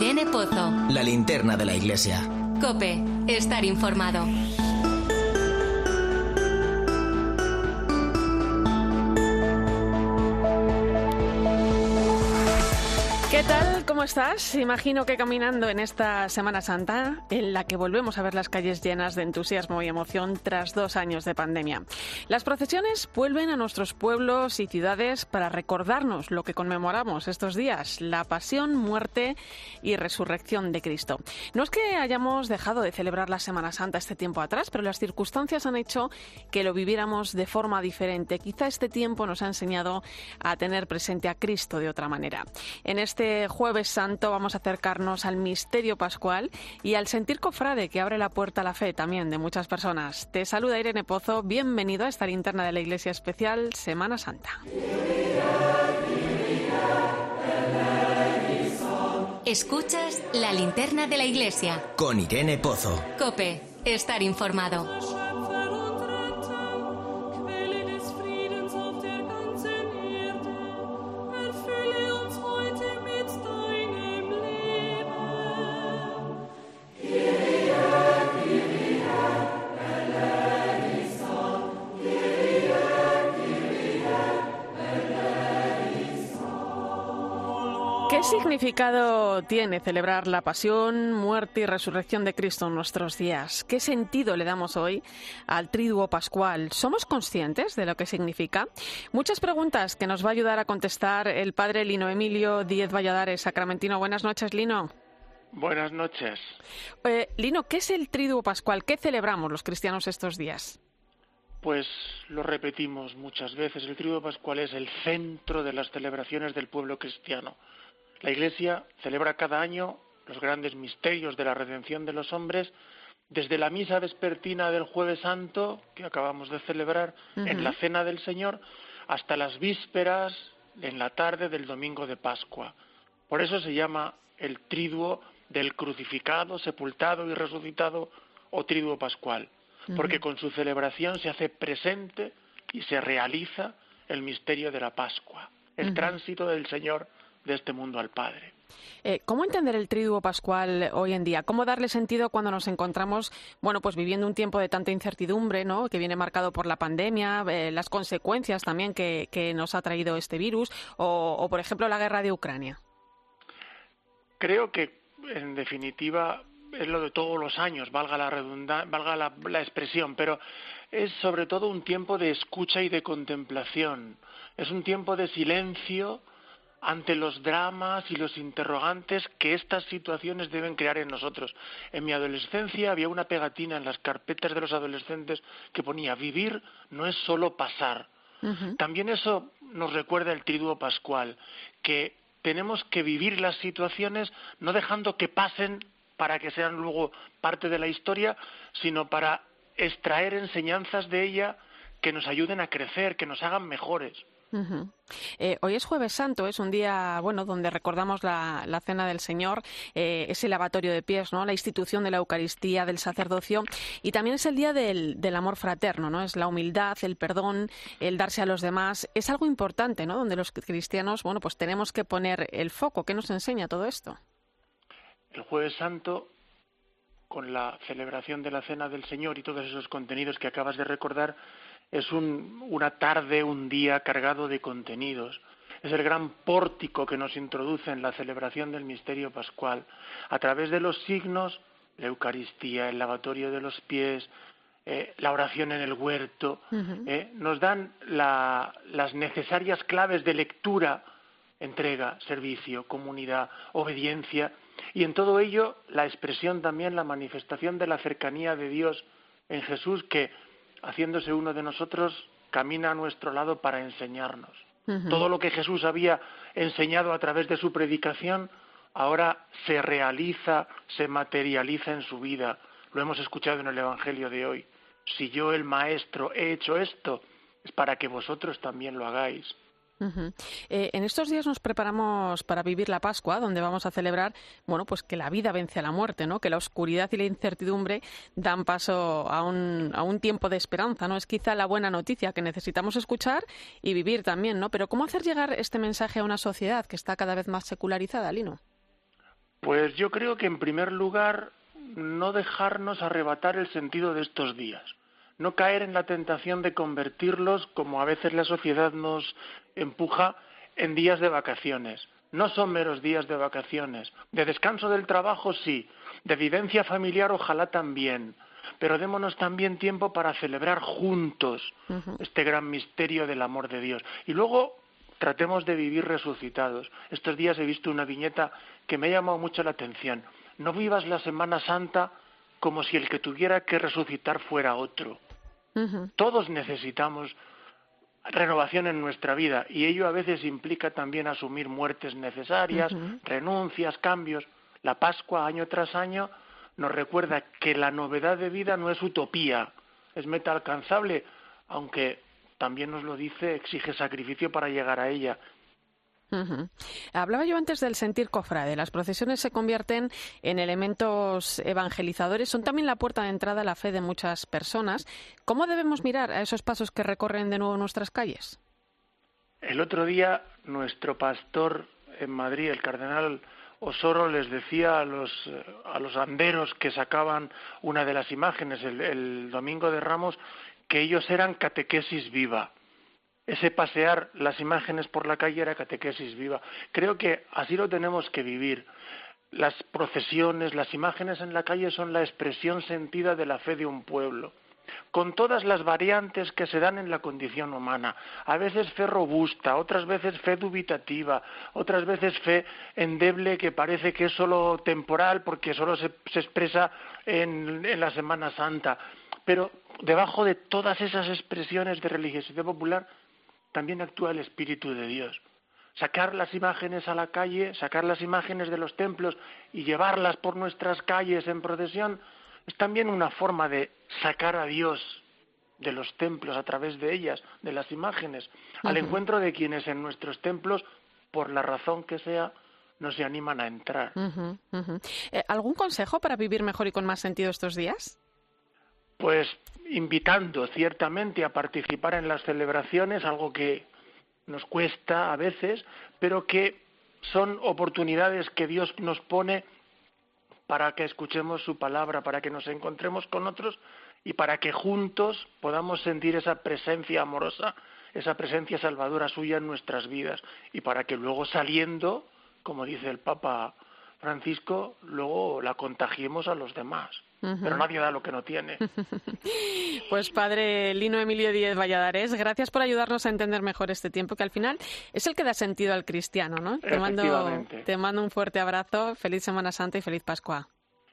Irene Pozo. La linterna de la iglesia. Cope, estar informado. ¿Cómo estás? Imagino que caminando en esta Semana Santa, en la que volvemos a ver las calles llenas de entusiasmo y emoción tras dos años de pandemia. Las procesiones vuelven a nuestros pueblos y ciudades para recordarnos lo que conmemoramos estos días, la pasión, muerte y resurrección de Cristo. No es que hayamos dejado de celebrar la Semana Santa este tiempo atrás, pero las circunstancias han hecho que lo viviéramos de forma diferente. Quizá este tiempo nos ha enseñado a tener presente a Cristo de otra manera. En este este santo vamos a acercarnos al misterio pascual y al sentir cofrade que abre la puerta a la fe también de muchas personas. Te saluda Irene Pozo, bienvenido a esta linterna de la Iglesia Especial Semana Santa. Escuchas la linterna de la Iglesia. Con Irene Pozo. Cope, estar informado. Significado tiene celebrar la pasión, muerte y resurrección de Cristo en nuestros días? ¿Qué sentido le damos hoy al triduo pascual? ¿Somos conscientes de lo que significa? Muchas preguntas que nos va a ayudar a contestar el padre Lino Emilio Díez Valladares, sacramentino. Buenas noches, Lino. Buenas noches. Eh, Lino, ¿qué es el triduo pascual? ¿Qué celebramos los cristianos estos días? Pues lo repetimos muchas veces, el triduo pascual es el centro de las celebraciones del pueblo cristiano. La Iglesia celebra cada año los grandes misterios de la redención de los hombres, desde la misa vespertina del jueves santo, que acabamos de celebrar, en la cena del Señor, hasta las vísperas en la tarde del domingo de Pascua. Por eso se llama el triduo del crucificado, sepultado y resucitado o triduo pascual, porque con su celebración se hace presente y se realiza el misterio de la Pascua, el tránsito del Señor de este mundo al Padre. Eh, ¿Cómo entender el triduo pascual hoy en día? ¿Cómo darle sentido cuando nos encontramos, bueno, pues viviendo un tiempo de tanta incertidumbre, ¿no? Que viene marcado por la pandemia, eh, las consecuencias también que, nos ha traído este virus, o, por ejemplo, la guerra de Ucrania. Creo que, en definitiva, es lo de todos los años, valga la valga la expresión, pero es sobre todo un tiempo de escucha y de contemplación. Es un tiempo de silencio ante los dramas y los interrogantes que estas situaciones deben crear en nosotros. En mi adolescencia había una pegatina en las carpetas de los adolescentes que ponía vivir no es solo pasar. También eso nos recuerda el triduo pascual, que tenemos que vivir las situaciones no dejando que pasen para que sean luego parte de la historia, sino para extraer enseñanzas de ella que nos ayuden a crecer, que nos hagan mejores. Eh, hoy es jueves santo, es un día bueno donde recordamos la, cena del Señor, eh, ese lavatorio de pies, ¿no? la institución de la Eucaristía, del sacerdocio y también es el día del, amor fraterno, ¿no? es la humildad, el perdón, el darse a los demás, es algo importante, ¿no? donde los cristianos bueno pues tenemos que poner el foco. ¿Qué nos enseña todo esto? El jueves santo con la celebración de la cena del Señor y todos esos contenidos que acabas de recordar, es una tarde, un día cargado de contenidos. Es el gran pórtico que nos introduce en la celebración del misterio pascual. A través de los signos, la Eucaristía, el lavatorio de los pies, eh, la oración en el huerto, eh, nos dan las necesarias claves de lectura, entrega, servicio, comunidad, obediencia, y en todo ello la expresión también, la manifestación de la cercanía de Dios en Jesús que haciéndose uno de nosotros, camina a nuestro lado para enseñarnos. Todo lo que Jesús había enseñado a través de su predicación, ahora se realiza, se materializa en su vida. Lo hemos escuchado en el Evangelio de hoy. Si yo, el Maestro, he hecho esto, es para que vosotros también lo hagáis. Eh, en estos días nos preparamos para vivir la Pascua, donde vamos a celebrar, bueno, pues que la vida vence a la muerte, ¿no? Que la oscuridad y la incertidumbre dan paso a un, a un tiempo de esperanza, ¿no? Es quizá la buena noticia que necesitamos escuchar y vivir también, ¿no? Pero ¿cómo hacer llegar este mensaje a una sociedad que está cada vez más secularizada, Lino? Pues yo creo que en primer lugar no dejarnos arrebatar el sentido de estos días, no caer en la tentación de convertirlos, como a veces la sociedad nos empuja, en días de vacaciones. No son meros días de vacaciones. De descanso del trabajo sí, de vivencia familiar ojalá también, pero démonos también tiempo para celebrar juntos este gran misterio del amor de Dios. Y luego tratemos de vivir resucitados. Estos días he visto una viñeta que me ha llamado mucho la atención. No vivas la Semana Santa como si el que tuviera que resucitar fuera otro. Todos necesitamos renovación en nuestra vida y ello a veces implica también asumir muertes necesarias, renuncias, cambios. La Pascua año tras año nos recuerda que la novedad de vida no es utopía, es meta alcanzable, aunque también nos lo dice, exige sacrificio para llegar a ella. Hablaba yo antes del sentir cofrade. Las procesiones se convierten en elementos evangelizadores, son también la puerta de entrada a la fe de muchas personas. ¿Cómo debemos mirar a esos pasos que recorren de nuevo nuestras calles? El otro día nuestro pastor en Madrid, el cardenal Osoro, les decía a los, a los anderos que sacaban una de las imágenes el domingo de Ramos que ellos eran catequesis viva ese pasear las imágenes por la calle era catequesis viva. Creo que así lo tenemos que vivir. Las procesiones, las imágenes en la calle son la expresión sentida de la fe de un pueblo, con todas las variantes que se dan en la condición humana. A veces fe robusta, otras veces fe dubitativa, otras veces fe endeble que parece que es solo temporal porque solo se, expresa en, en la Semana Santa. Pero debajo de todas esas expresiones de religiosidad popular también actúa el Espíritu de Dios. Sacar las imágenes a la calle, sacar las imágenes de los templos y llevarlas por nuestras calles en procesión, es también una forma de sacar a Dios de los templos a través de ellas, de las imágenes, al encuentro de quienes en nuestros templos, por la razón que sea, no se animan a entrar. Eh, ¿Algún consejo para vivir mejor y con más sentido estos días? Pues invitando ciertamente a participar en las celebraciones, algo que nos cuesta a veces, pero que son oportunidades que Dios nos pone para que escuchemos su palabra, para que nos encontremos con otros y para que juntos podamos sentir esa presencia amorosa, esa presencia salvadora suya en nuestras vidas. Y para que luego saliendo, como dice el Papa Francisco, luego la contagiemos a los demás pero nadie da lo que no tiene. pues padre Lino Emilio Díez Valladares, gracias por ayudarnos a entender mejor este tiempo que al final es el que da sentido al cristiano, ¿no? Te mando, te mando un fuerte abrazo, feliz Semana Santa y feliz Pascua.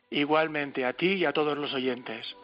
Igualmente a ti y a todos los oyentes.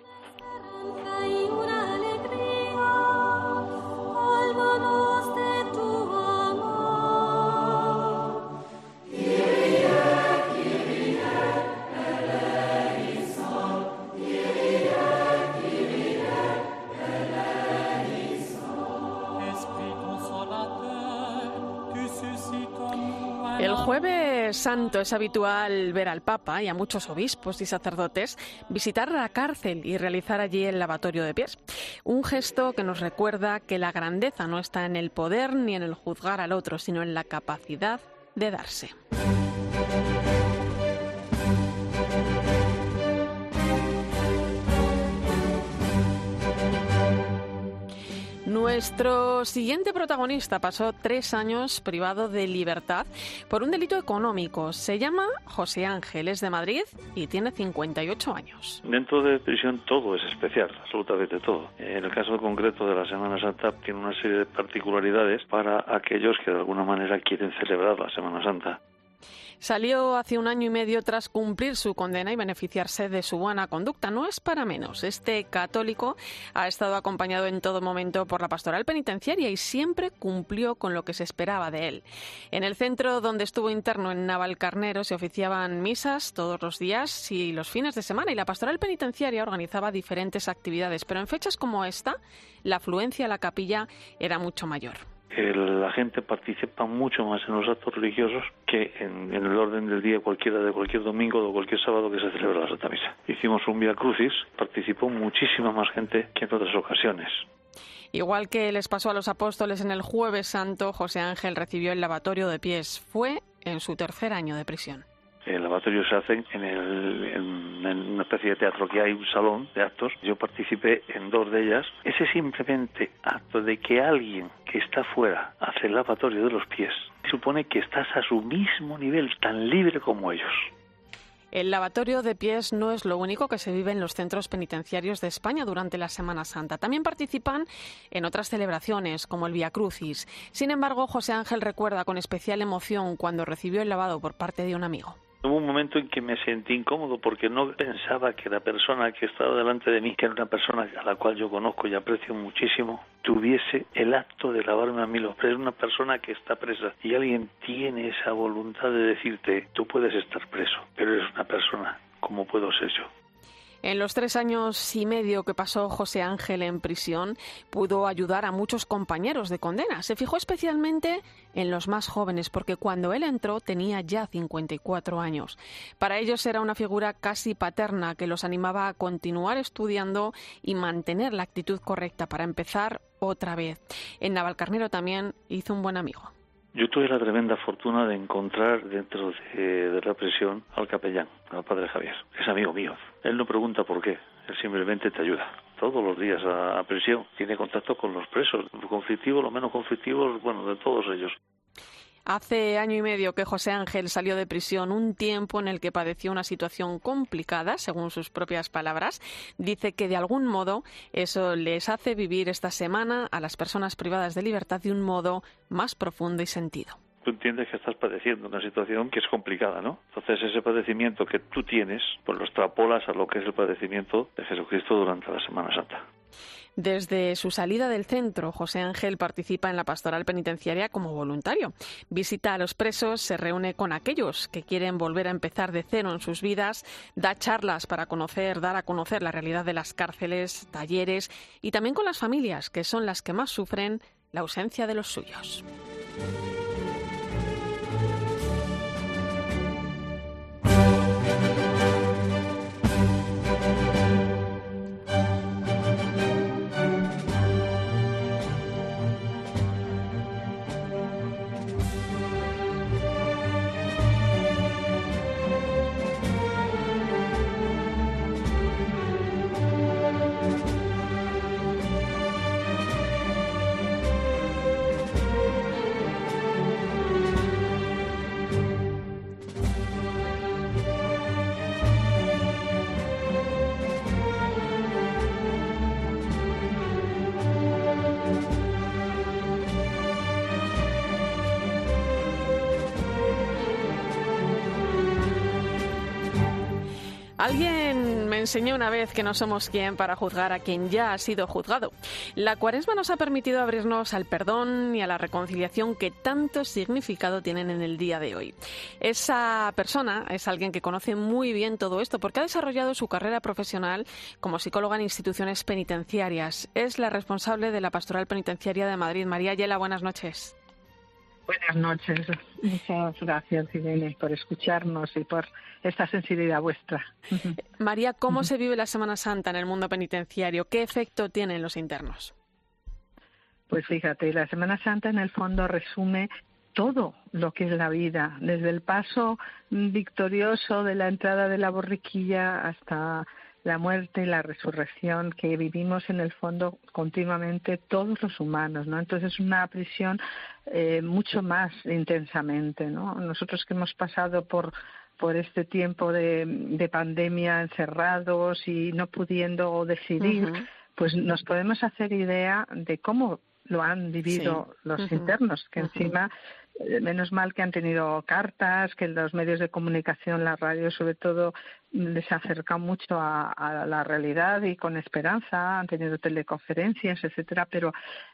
Santo es habitual ver al Papa y a muchos obispos y sacerdotes visitar la cárcel y realizar allí el lavatorio de pies. Un gesto que nos recuerda que la grandeza no está en el poder ni en el juzgar al otro, sino en la capacidad de darse. Nuestro siguiente protagonista pasó tres años privado de libertad por un delito económico. Se llama José Ángel, es de Madrid y tiene 58 años. Dentro de prisión todo es especial, absolutamente todo. En el caso concreto de la Semana Santa tiene una serie de particularidades para aquellos que de alguna manera quieren celebrar la Semana Santa. Salió hace un año y medio tras cumplir su condena y beneficiarse de su buena conducta. No es para menos. Este católico ha estado acompañado en todo momento por la pastoral penitenciaria y siempre cumplió con lo que se esperaba de él. En el centro donde estuvo interno en Navalcarnero se oficiaban misas todos los días y los fines de semana y la pastoral penitenciaria organizaba diferentes actividades, pero en fechas como esta la afluencia a la capilla era mucho mayor la gente participa mucho más en los actos religiosos que en, el orden del día cualquiera de cualquier domingo o cualquier sábado que se celebra la Santa Misa. Hicimos un Via Crucis, participó muchísima más gente que en otras ocasiones. Igual que les pasó a los apóstoles en el Jueves Santo, José Ángel recibió el lavatorio de pies. Fue en su tercer año de prisión. El lavatorio se hace en, el, una especie de teatro que hay un salón de actos. Yo participé en dos de ellas. Ese simplemente acto de que alguien que está fuera hace el lavatorio de los pies supone que estás a su mismo nivel, tan libre como ellos. El lavatorio de pies no es lo único que se vive en los centros penitenciarios de España durante la Semana Santa. También participan en otras celebraciones, como el Via Crucis. Sin embargo, José Ángel recuerda con especial emoción cuando recibió el lavado por parte de un amigo. Un momento en que me sentí incómodo porque no pensaba que la persona que estaba delante de mí, que era una persona a la cual yo conozco y aprecio muchísimo, tuviese el acto de lavarme a mí los pies. Es una persona que está presa y alguien tiene esa voluntad de decirte, tú puedes estar preso, pero eres una persona como puedo ser yo. En los tres años y medio que pasó José Ángel en prisión, pudo ayudar a muchos compañeros de condena. Se fijó especialmente en los más jóvenes, porque cuando él entró tenía ya 54 años. Para ellos era una figura casi paterna que los animaba a continuar estudiando y mantener la actitud correcta para empezar otra vez. En Navalcarnero también hizo un buen amigo. Yo tuve la tremenda fortuna de encontrar dentro de, la prisión al capellán, al padre Javier. Es amigo mío. Él no pregunta por qué, él simplemente te ayuda. Todos los días a, a prisión tiene contacto con los presos, lo conflictivo, lo menos conflictivo, bueno, de todos ellos. Hace año y medio que José Ángel salió de prisión, un tiempo en el que padeció una situación complicada, según sus propias palabras. Dice que de algún modo eso les hace vivir esta semana a las personas privadas de libertad de un modo más profundo y sentido tú entiendes que estás padeciendo una situación que es complicada, ¿no? Entonces ese padecimiento que tú tienes, pues lo extrapolas a lo que es el padecimiento de Jesucristo durante la Semana Santa. Desde su salida del centro, José Ángel participa en la pastoral penitenciaria como voluntario. Visita a los presos, se reúne con aquellos que quieren volver a empezar de cero en sus vidas, da charlas para conocer, dar a conocer la realidad de las cárceles, talleres y también con las familias, que son las que más sufren la ausencia de los suyos. Alguien me enseñó una vez que no somos quien para juzgar a quien ya ha sido juzgado. La cuaresma nos ha permitido abrirnos al perdón y a la reconciliación que tanto significado tienen en el día de hoy. Esa persona es alguien que conoce muy bien todo esto porque ha desarrollado su carrera profesional como psicóloga en instituciones penitenciarias. Es la responsable de la Pastoral Penitenciaria de Madrid. María Yela, buenas noches. Buenas noches. Muchas gracias, Irene, por escucharnos y por esta sensibilidad vuestra. María, ¿cómo se vive la Semana Santa en el mundo penitenciario? ¿Qué efecto tienen los internos? Pues fíjate, la Semana Santa en el fondo resume todo lo que es la vida, desde el paso victorioso de la entrada de la borriquilla hasta la muerte y la resurrección que vivimos en el fondo continuamente todos los humanos, ¿no? Entonces es una prisión eh, mucho más intensamente, ¿no? Nosotros que hemos pasado por por este tiempo de, de pandemia encerrados y no pudiendo decidir, pues nos podemos hacer idea de cómo lo han vivido los internos, que encima menos mal que han tenido cartas, que los medios de comunicación, la radio sobre todo, les acercan mucho a, la realidad y con esperanza, han tenido teleconferencias, etcétera, pero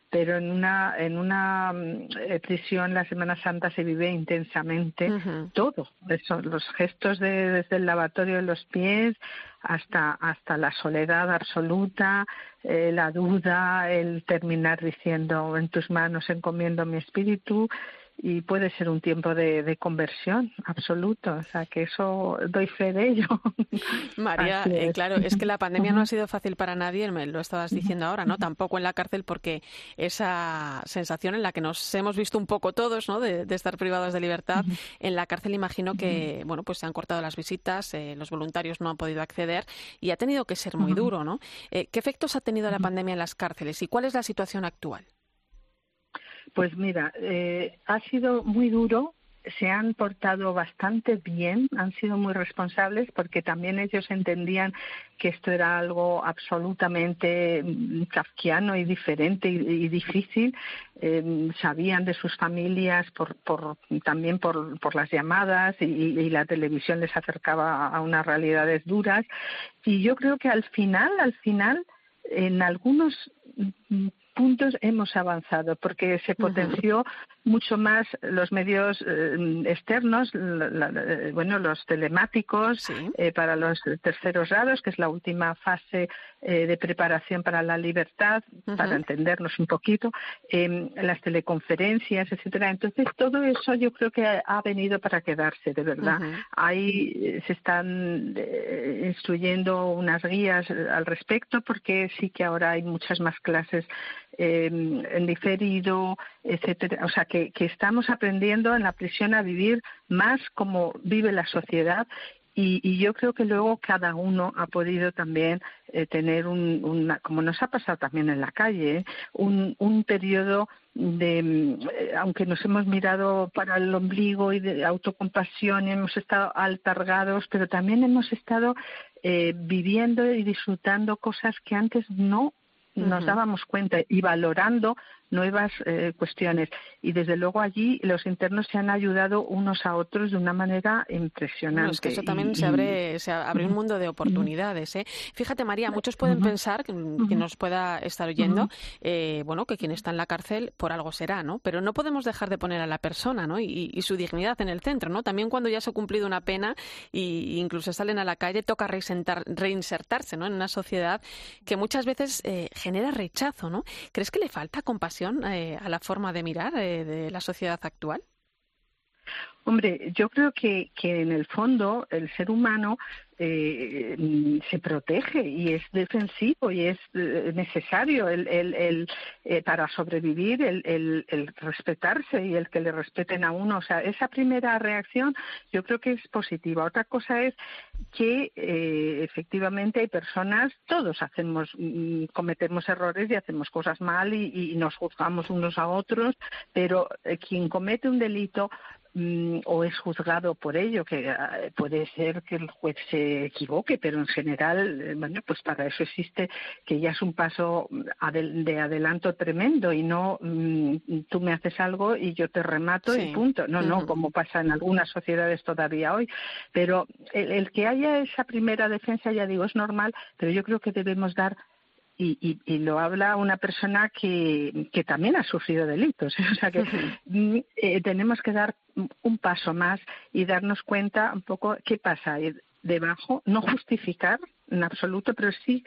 pero en una en una mm, eh, prisión la Semana Santa se vive intensamente todo, Eso, los gestos de, desde el lavatorio de los pies hasta hasta la soledad absoluta, eh, la duda, el terminar diciendo en tus manos encomiendo mi espíritu y puede ser un tiempo de, conversión absoluto. O sea, que eso doy fe de ello. María, eh, claro, es que la pandemia no ha sido fácil para nadie, me lo estabas diciendo ahora, ¿no? Tampoco en la cárcel, porque esa sensación en la que nos hemos visto un poco todos, ¿no? De, estar privados de libertad, en la cárcel imagino que, bueno, pues se han cortado las visitas, eh, los voluntarios no han podido acceder y ha tenido que ser muy duro, ¿no? Eh, ¿Qué efectos ha tenido la pandemia en las cárceles y cuál es la situación actual? Pues mira, eh, ha sido muy duro se han portado bastante bien, han sido muy responsables porque también ellos entendían que esto era algo absolutamente mm, kafkiano y diferente y, difícil. Eh, sabían de sus familias por, por, también por, por las llamadas y, y, la televisión les acercaba a unas realidades duras. Y yo creo que al final, al final, en algunos puntos hemos avanzado porque se potenció mucho más los medios eh, externos, eh, bueno, los telemáticos eh, para los terceros grados, que es la última fase de preparación para la libertad, para entendernos un poquito, em, las teleconferencias, etcétera. Entonces todo eso yo creo que ha, venido para quedarse, de verdad. Ahí se están instruyendo unas guías al respecto porque sí que ahora hay muchas más clases em, en diferido, etcétera. O sea que que, estamos aprendiendo en la prisión a vivir más como vive la sociedad y, yo creo que luego cada uno ha podido también eh, tener un, como nos ha pasado también en la calle, un, un periodo de, eh, aunque nos hemos mirado para el ombligo y de autocompasión y hemos estado altargados, pero también hemos estado eh, viviendo y disfrutando cosas que antes no nos dábamos cuenta y valorando nuevas eh, cuestiones. Y desde luego allí los internos se han ayudado unos a otros de una manera impresionante. es que eso también se abre, se abre un mundo de oportunidades. ¿eh? Fíjate, María, muchos pueden pensar, que, nos pueda estar oyendo, eh, bueno, que quien está en la cárcel por algo será, ¿no? Pero no podemos dejar de poner a la persona, ¿no? Y, su dignidad en el centro, ¿no? También cuando ya se ha cumplido una pena e incluso salen a la calle, toca reinsertarse, ¿no? En una sociedad que muchas veces eh, genera rechazo, ¿no? ¿Crees que le falta compasión? Eh, a la forma de mirar eh, de la sociedad actual? Hombre, yo creo que, que en el fondo el ser humano eh, se protege y es defensivo y es eh, necesario el, el, eh, para sobrevivir el, el, respetarse y el que le respeten a uno. O sea, esa primera reacción yo creo que es positiva. Otra cosa es que efectivamente hay personas, todos hacemos, mm, cometemos errores y hacemos cosas mal y, y nos juzgamos unos a otros, pero quien comete un delito Mm, o es juzgado por ello, que ah, puede ser que el juez se equivoque, pero en general, eh, bueno, pues para eso existe que ya es un paso de adelanto tremendo y no mm, tú me haces algo y yo te remato y punto. No, no, como pasa en algunas sociedades todavía hoy. Pero el que haya esa primera defensa, ya digo, es normal, pero yo creo que debemos dar y, y, lo habla una persona que, que también ha sufrido delitos. O sea que eh, tenemos que dar un paso más y darnos cuenta un poco qué pasa debajo, no justificar en absoluto, pero sí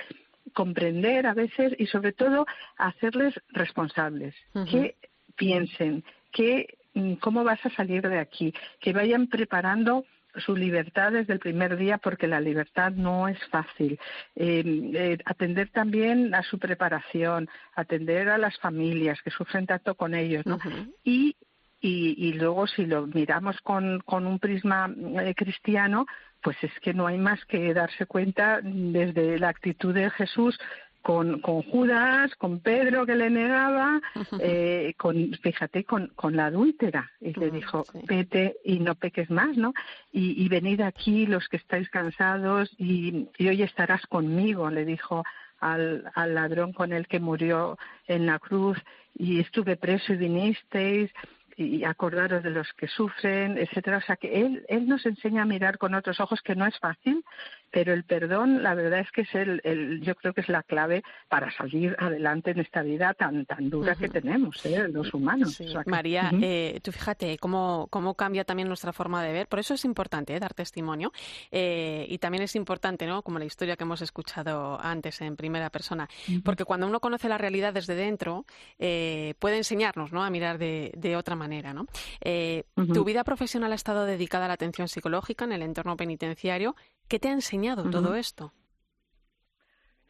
comprender a veces y sobre todo hacerles responsables, que piensen, que mm, cómo vas a salir de aquí, que vayan preparando su libertad desde el primer día porque la libertad no es fácil. Eh, eh, atender también a su preparación, atender a las familias que sufren tanto con ellos, ¿no? y, y, y, luego si lo miramos con, con un prisma eh, cristiano, pues es que no hay más que darse cuenta desde la actitud de Jesús con, con Judas, con Pedro que le negaba, eh, con, fíjate, con, con la adúltera. Y le dijo, vete y no peques más, ¿no? Y, y venid aquí los que estáis cansados y, y hoy estarás conmigo, le dijo al, al ladrón con el que murió en la cruz y estuve preso y vinisteis y acordaros de los que sufren, etcétera. O sea que él, él nos enseña a mirar con otros ojos, que no es fácil, pero el perdón, la verdad es que es el, yo creo que es la clave para salir adelante en esta vida tan tan dura que tenemos, ¿eh? los humanos. María, eh, tú fíjate cómo, cómo cambia también nuestra forma de ver. Por eso es importante ¿eh? dar testimonio eh, y también es importante, ¿no? Como la historia que hemos escuchado antes en primera persona, porque cuando uno conoce la realidad desde dentro puede enseñarnos, ¿no? A mirar de, de otra manera, ¿no? Tu vida profesional ha estado dedicada a la atención psicológica en el entorno penitenciario. ¿Qué te ha enseñado todo esto?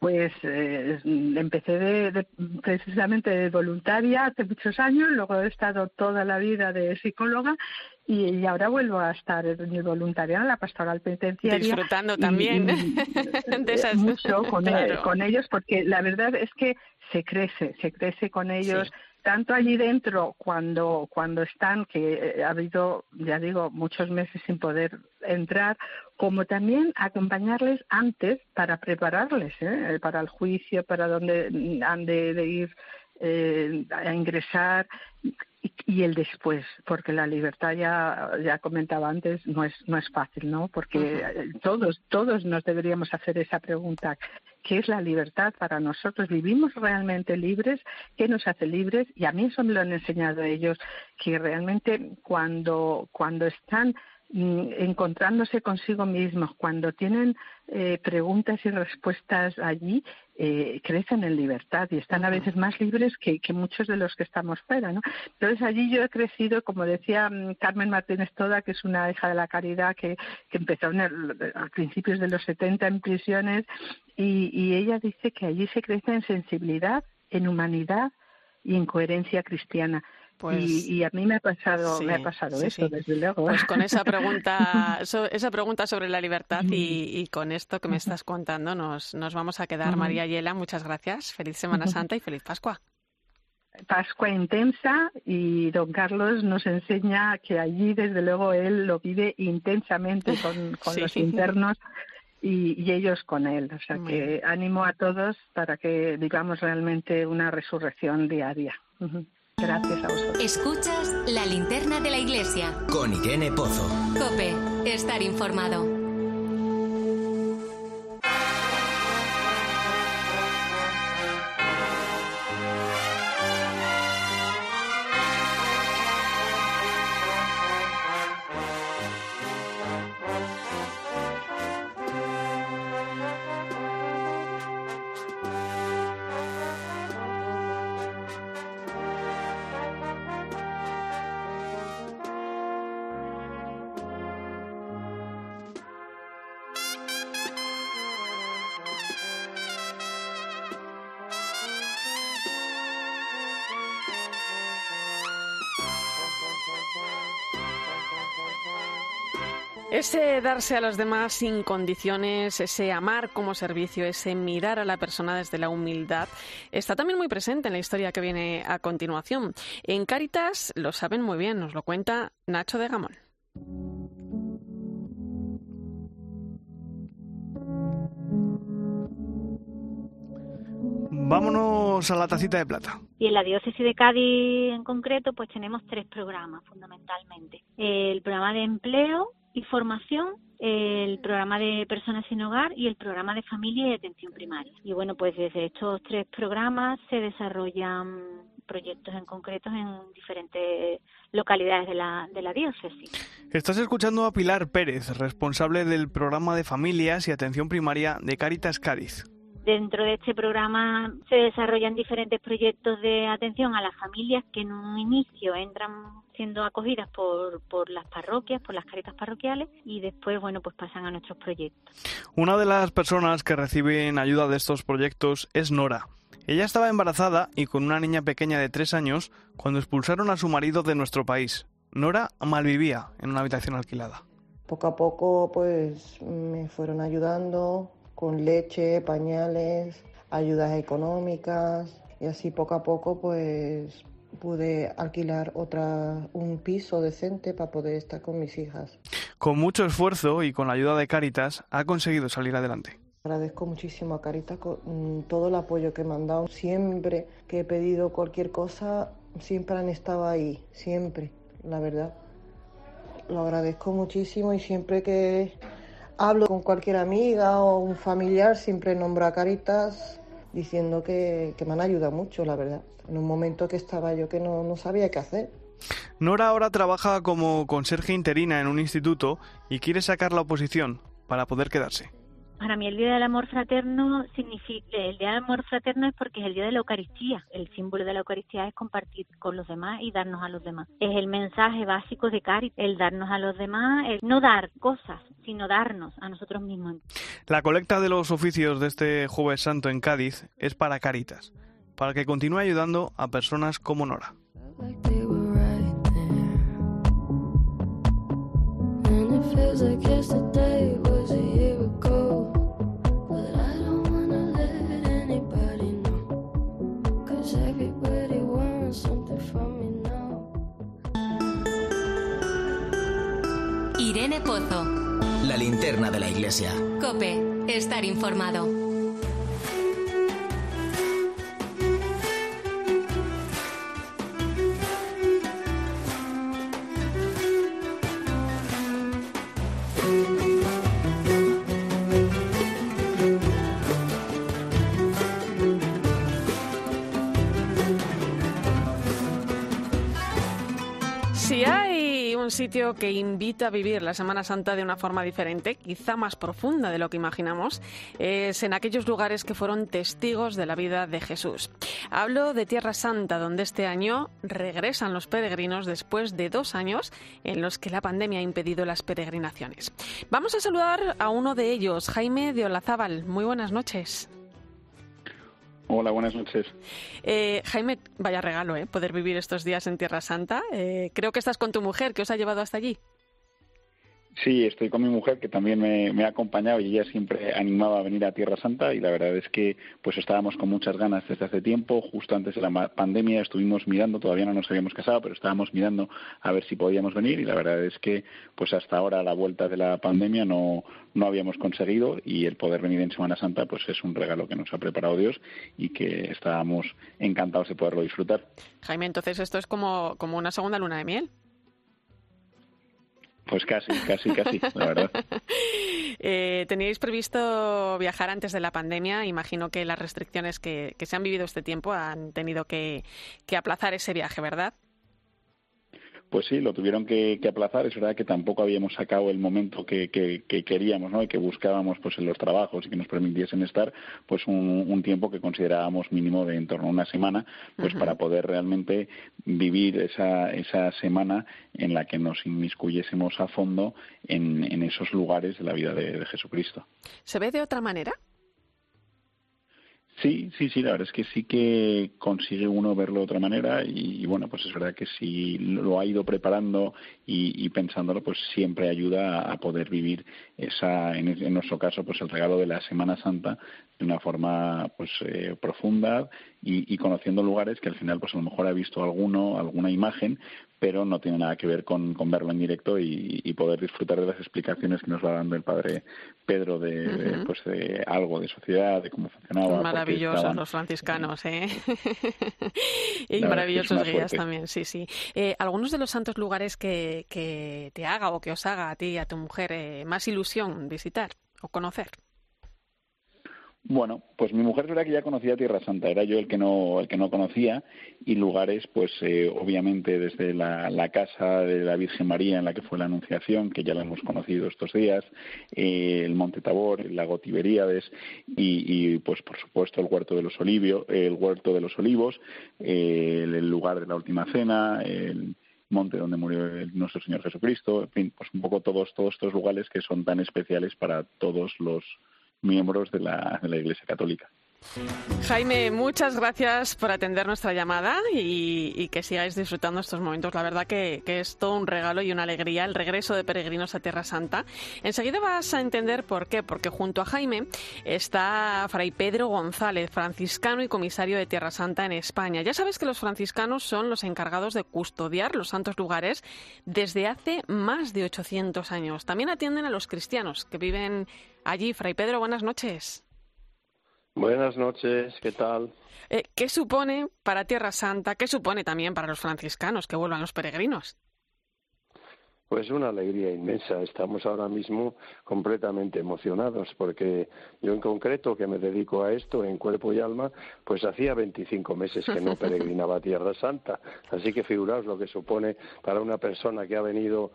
Pues eh, empecé de, precisamente de voluntaria hace muchos años, luego he estado toda la vida de psicóloga y, ahora vuelvo a estar en el voluntariado en la pastoral penitenciaria. Disfrutando también de esas... Mucho con, con, ellos porque la verdad es que se crece, se crece con ellos tanto allí dentro cuando cuando están que eh, ha habido ya digo muchos meses sin poder entrar como también acompañarles antes para prepararles ¿eh? para el juicio para dónde han de, ir eh, a ingresar y, el después, porque la libertad ya ya comentaba antes no es no es fácil, ¿no? Porque todos todos nos deberíamos hacer esa pregunta qué es la libertad para nosotros. ¿Vivimos realmente libres? ¿Qué nos hace libres? Y a mí eso me lo han enseñado ellos, que realmente cuando, cuando están encontrándose consigo mismos, cuando tienen eh, preguntas y respuestas allí, eh, crecen en libertad y están a veces más libres que, muchos de los que estamos fuera. ¿no? Entonces allí yo he crecido, como decía mm, Carmen Martínez Toda, que es una hija de la caridad que, que empezó a principios de los 70 en prisiones, y, ella dice que allí se crece en sensibilidad, en humanidad y en coherencia cristiana. Pues y, a mí me ha pasado, me ha pasado eso, desde luego. Pues con esa pregunta, esa pregunta sobre la libertad y, con esto que me estás contando nos, nos vamos a quedar. María Yela, muchas gracias. Feliz Semana Santa y feliz Pascua. Pascua intensa y don Carlos nos enseña que allí, desde luego, él lo vive intensamente con, los internos y, ellos con él. O sea que ánimo a todos para que vivamos realmente una resurrección diaria. Gracias a vosotros. Escuchas la linterna de la iglesia. Con Irene Pozo. Cope, estar informado. Ese darse a los demás sin condiciones, ese amar como servicio, ese mirar a la persona desde la humildad, está también muy presente en la historia que viene a continuación. En Caritas lo saben muy bien, nos lo cuenta Nacho de Gamón. Vámonos a la tacita de plata. Y en la diócesis de Cádiz en concreto, pues tenemos tres programas fundamentalmente. El programa de empleo, y formación, el programa de personas sin hogar y el programa de familia y atención primaria. Y bueno, pues desde estos tres programas se desarrollan proyectos en concretos en diferentes localidades de la, de la diócesis. Estás escuchando a Pilar Pérez, responsable del programa de familias y atención primaria de Caritas Cádiz. Dentro de este programa se desarrollan diferentes proyectos de atención a las familias que en un inicio entran siendo acogidas por, por las parroquias, por las caritas parroquiales y después, bueno, pues pasan a nuestros proyectos. Una de las personas que reciben ayuda de estos proyectos es Nora. Ella estaba embarazada y con una niña pequeña de tres años cuando expulsaron a su marido de nuestro país. Nora malvivía en una habitación alquilada. Poco a poco, pues me fueron ayudando, con leche, pañales, ayudas económicas y así poco a poco pues pude alquilar otra un piso decente para poder estar con mis hijas. Con mucho esfuerzo y con la ayuda de Caritas ha conseguido salir adelante. Agradezco muchísimo a Caritas con todo el apoyo que me han dado. Siempre que he pedido cualquier cosa, siempre han estado ahí, siempre, la verdad. Lo agradezco muchísimo y siempre que hablo con cualquier amiga o un familiar, siempre nombro a Caritas diciendo que, me han ayudado mucho, la verdad. En un momento que estaba yo que no, no sabía qué hacer. Nora ahora trabaja como conserje interina en un instituto y quiere sacar la oposición para poder quedarse. Para mí el Día del Amor Fraterno significa, el Día del Amor Fraterno es porque es el Día de la Eucaristía. El símbolo de la Eucaristía es compartir con los demás y darnos a los demás. Es el mensaje básico de Caritas, el darnos a los demás, el no dar cosas, sino darnos a nosotros mismos. La colecta de los oficios de este Jueves Santo en Cádiz es para Caritas, para que continúe ayudando a personas como Nora. Linterna de la iglesia. Cope, estar informado. Sitio que invita a vivir la Semana Santa de una forma diferente, quizá más profunda de lo que imaginamos, es en aquellos lugares que fueron testigos de la vida de Jesús. Hablo de Tierra Santa, donde este año regresan los peregrinos después de dos años en los que la pandemia ha impedido las peregrinaciones. Vamos a saludar a uno de ellos, Jaime de Olazábal. Muy buenas noches. Hola, buenas noches. Eh, Jaime, vaya regalo, ¿eh? Poder vivir estos días en Tierra Santa. Eh, creo que estás con tu mujer, que os ha llevado hasta allí. Sí, estoy con mi mujer que también me, ha acompañado y ella siempre animaba a venir a Tierra Santa y la verdad es que pues estábamos con muchas ganas desde hace tiempo, justo antes de la pandemia estuvimos mirando, todavía no nos habíamos casado, pero estábamos mirando a ver si podíamos venir y la verdad es que pues hasta ahora a la vuelta de la pandemia no, no habíamos conseguido y el poder venir en Semana Santa pues es un regalo que nos ha preparado Dios y que estábamos encantados de poderlo disfrutar. Jaime, entonces esto es como, como una segunda luna de miel. Pues casi, casi, casi, la verdad. Eh, ¿Teníais previsto viajar antes de la pandemia? Imagino que las restricciones que, se han vivido este tiempo han tenido que aplazar ese viaje, ¿verdad? Pues sí, lo tuvieron que, aplazar. Es verdad que tampoco habíamos sacado el momento que, queríamos, ¿no? Y que buscábamos, pues, en los trabajos y que nos permitiesen estar, pues, un, tiempo que considerábamos mínimo de en torno a una semana, pues, para poder realmente vivir esa, esa semana en la que nos inmiscuyésemos a fondo en, esos lugares de la vida de Jesucristo. ¿Se ve de otra manera? Sí, sí, sí, la verdad es que sí que consigue uno verlo de otra manera y, bueno, pues es verdad que si lo ha ido preparando y, pensándolo, pues siempre ayuda a, poder vivir esa, en, nuestro caso, pues el regalo de la Semana Santa de una forma pues eh, profunda y, conociendo lugares que al final pues a lo mejor ha visto alguno, alguna imagen, pero no tiene nada que ver con, verlo en directo y, poder disfrutar de las explicaciones que nos va dando el padre Pedro de, pues de algo de sociedad, de cómo funcionaba. Maravillosos los franciscanos, ¿eh? y maravillosos guías también, sí, sí. Eh, algunos de los santos lugares que, que, te haga o que os haga a ti y a tu mujer eh, más ilusión visitar o conocer. Bueno, pues mi mujer era que ya conocía Tierra Santa, era yo el que no, el que no conocía, y lugares, pues eh, obviamente desde la, casa de la Virgen María en la que fue la Anunciación, que ya la hemos conocido estos días, eh, el Monte Tabor, el lago Tiberíades, y, pues por supuesto el Huerto de los Olivos, el Huerto de los Olivos, el, lugar de la Última Cena, el monte donde murió nuestro Señor Jesucristo, en fin, pues un poco todos, todos estos lugares que son tan especiales para todos los miembros de la, de la Iglesia Católica. Jaime, muchas gracias por atender nuestra llamada y, que sigáis disfrutando estos momentos. La verdad que, es todo un regalo y una alegría el regreso de peregrinos a Tierra Santa. Enseguida vas a entender por qué, porque junto a Jaime está Fray Pedro González, franciscano y comisario de Tierra Santa en España. Ya sabes que los franciscanos son los encargados de custodiar los santos lugares desde hace más de 800 años. También atienden a los cristianos que viven allí. Fray Pedro, buenas noches. Buenas noches, ¿qué tal? Eh, ¿Qué supone para Tierra Santa? ¿Qué supone también para los franciscanos que vuelvan los peregrinos? Pues una alegría inmensa. Estamos ahora mismo completamente emocionados porque yo en concreto que me dedico a esto en cuerpo y alma, pues hacía 25 meses que no peregrinaba a Tierra Santa. Así que figuraos lo que supone para una persona que ha venido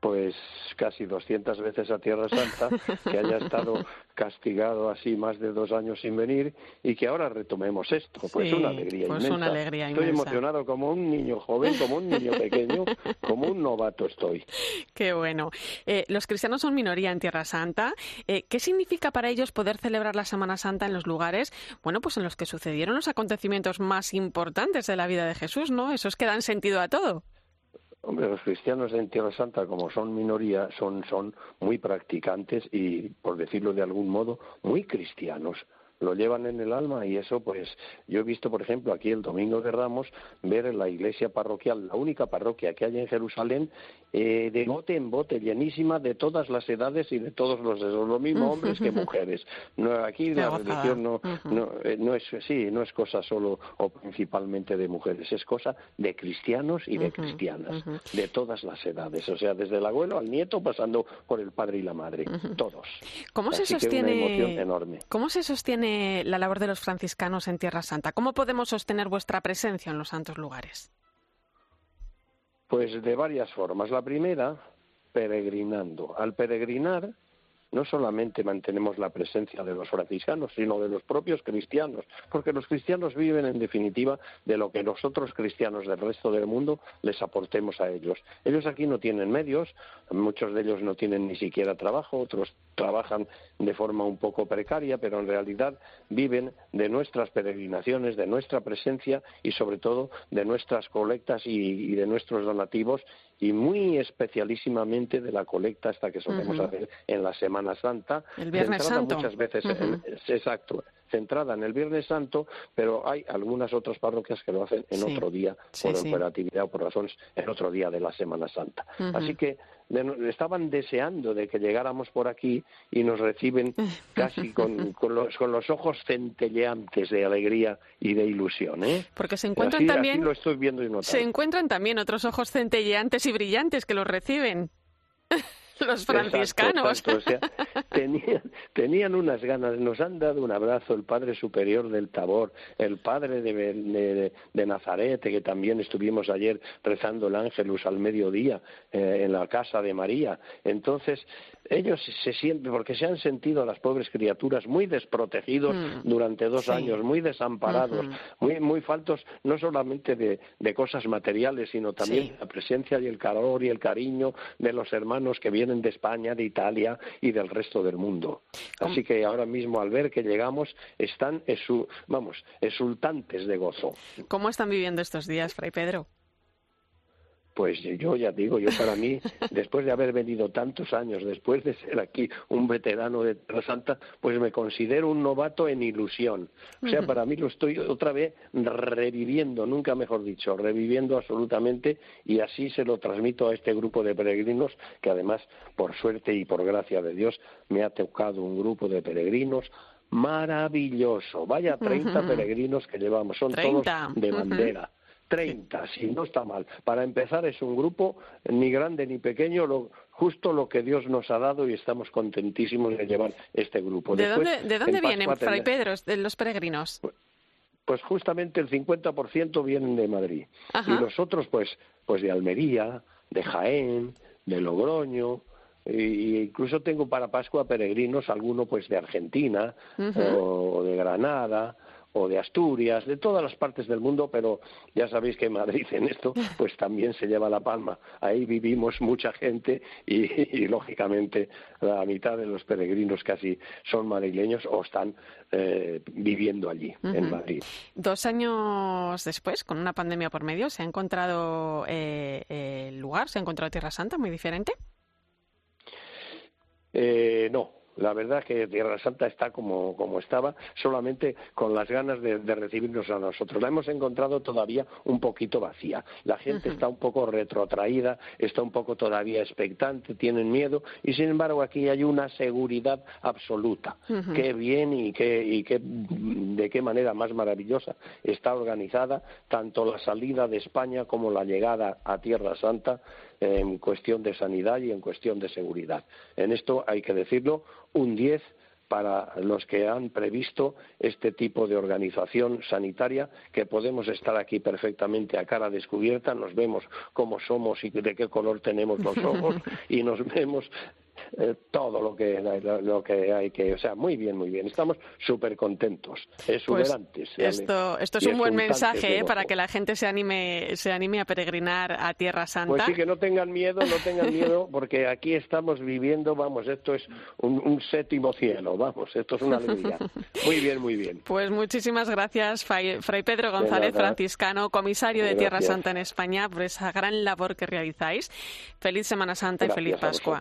pues casi 200 veces a Tierra Santa, que haya estado castigado así más de dos años sin venir y que ahora retomemos esto. Pues una alegría pues inmensa. Una alegría estoy emocionado como un niño joven, como un niño pequeño, como un novato estoy. Qué bueno. Eh, los cristianos son minoría en Tierra Santa. Eh, ¿Qué significa para ellos poder celebrar la Semana Santa en los lugares, bueno, pues en los que sucedieron los acontecimientos más importantes de la vida de Jesús, ¿no? Esos que dan sentido a todo. Hombre, los cristianos en Tierra Santa, como son minoría, son, son muy practicantes y, por decirlo de algún modo, muy cristianos lo llevan en el alma y eso pues yo he visto por ejemplo aquí el domingo de Ramos ver en la iglesia parroquial la única parroquia que hay en Jerusalén eh, de bote en bote llenísima de todas las edades y de todos los deseos lo mismo hombres que mujeres. No aquí la religión no no, eh, no es sí no es cosa solo o principalmente de mujeres es cosa de cristianos y de cristianas de todas las edades o sea desde el abuelo al nieto pasando por el padre y la madre todos. Cómo se sostiene cómo se sostiene la labor de los franciscanos en Tierra Santa? ¿Cómo podemos sostener vuestra presencia en los santos lugares? Pues de varias formas. La primera, peregrinando. Al peregrinar, no solamente mantenemos la presencia de los franciscanos, sino de los propios cristianos, porque los cristianos viven en definitiva de lo que nosotros cristianos del resto del mundo les aportemos a ellos. Ellos aquí no tienen medios, muchos de ellos no tienen ni siquiera trabajo, otros trabajan de forma un poco precaria, pero en realidad viven de nuestras peregrinaciones, de nuestra presencia y sobre todo de nuestras colectas y, de nuestros donativos y muy especialísimamente de la colecta hasta que solemos hacer en la Semana Santa. El Viernes Santo. Muchas veces, exacto, centrada en el Viernes Santo, pero hay algunas otras parroquias que lo hacen en otro día, por operatividad o por razones, en otro día de la Semana Santa. Así que estaban deseando de que llegáramos por aquí y nos reciben casi con, los, con los ojos centelleantes de alegría y de ilusión. ¿eh? Porque se encuentran también. lo estoy viendo y se encuentran también otros ojos centelleantes y brillantes que los reciben. los franciscanos. tenían, tenían, unas ganas, nos han dado un abrazo el Padre Superior del Tabor, el Padre de, de, Nazaret, que también estuvimos ayer rezando el Ángelus al mediodía eh, en la casa de María. Entonces, ellos se sienten, porque se han sentido las pobres criaturas muy desprotegidos mm. durante dos años, muy desamparados, muy, muy faltos no solamente de, de cosas materiales, sino también la presencia y el calor y el cariño de los hermanos que vienen de España, de Italia y del resto del mundo. Así que ahora mismo al ver que llegamos están, vamos, exultantes de gozo. ¿Cómo están viviendo estos días, Fray Pedro? Pues yo ya digo, yo para mí, después de haber venido tantos años, después de ser aquí un veterano de Tierra Santa, pues me considero un novato en ilusión. O sea, para mí lo estoy otra vez reviviendo, nunca mejor dicho, reviviendo absolutamente y así se lo transmito a este grupo de peregrinos que además, por suerte y por gracia de Dios, me ha tocado un grupo de peregrinos maravilloso. Vaya 30 peregrinos que llevamos, son todos de bandera. 30, si no está mal. Para empezar es un grupo ni grande ni pequeño, lo, justo lo que Dios nos ha dado y estamos contentísimos de llevar este grupo. ¿De dónde, ¿de dónde vienen, Fray Pedro, de los peregrinos? Pues, pues justamente el 50% vienen de Madrid y los otros pues, pues de Almería, de Jaén, de Logroño, e incluso tengo para Pascua peregrinos, alguno pues de Argentina o de Granada o de Asturias, de todas las partes del mundo, pero ya sabéis que Madrid en esto pues también se lleva la palma. Ahí vivimos mucha gente y, lógicamente la mitad de los peregrinos casi son madrileños o están eh, viviendo allí, en Madrid. Dos años después, con una pandemia por medio, ¿se ha encontrado eh, el lugar, se ha encontrado Tierra Santa muy diferente? Eh, no, la verdad que Tierra Santa está como, como estaba, solamente con las ganas de, recibirnos a nosotros. La hemos encontrado todavía un poquito vacía. La gente está un poco retrotraída, está un poco todavía expectante, tienen miedo, y sin embargo aquí hay una seguridad absoluta. Qué bien y, qué, y qué, de qué manera más maravillosa está organizada tanto la salida de España como la llegada a Tierra Santa en cuestión de sanidad y en cuestión de seguridad. En esto hay que decirlo, un 10 para los que han previsto este tipo de organización sanitaria, que podemos estar aquí perfectamente a cara descubierta, nos vemos cómo somos y de qué color tenemos los ojos y nos vemos eh, todo lo que, lo que hay que, o sea, muy bien, muy bien. Estamos súper contentos, exuberantes. Pues esto, esto es un buen mensaje eh, para que la gente se anime, se anime a peregrinar a Tierra Santa. Pues sí, que no tengan miedo, no tengan miedo, porque aquí estamos viviendo, vamos, esto es un, séptimo cielo, vamos, esto es una alegría. Muy bien, muy bien. Pues muchísimas gracias, Fray, Pedro González, franciscano, comisario de Tierra Santa en España, por esa gran labor que realizáis. Feliz Semana Santa y feliz Pascua.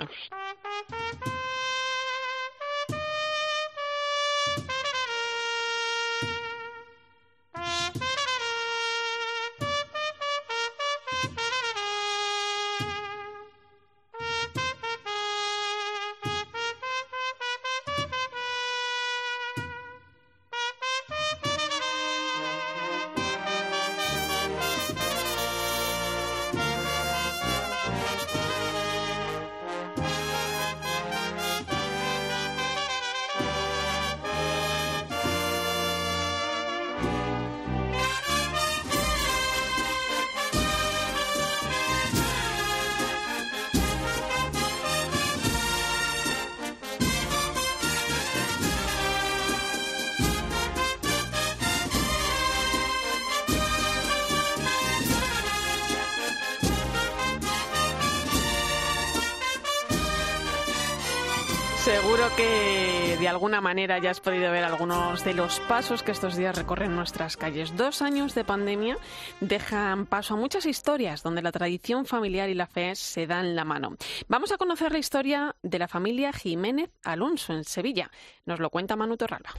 Manera ya has podido ver algunos de los pasos que estos días recorren nuestras calles. Dos años de pandemia dejan paso a muchas historias donde la tradición familiar y la fe se dan la mano. Vamos a conocer la historia de la familia Jiménez Alonso en Sevilla. Nos lo cuenta Manu Torralba.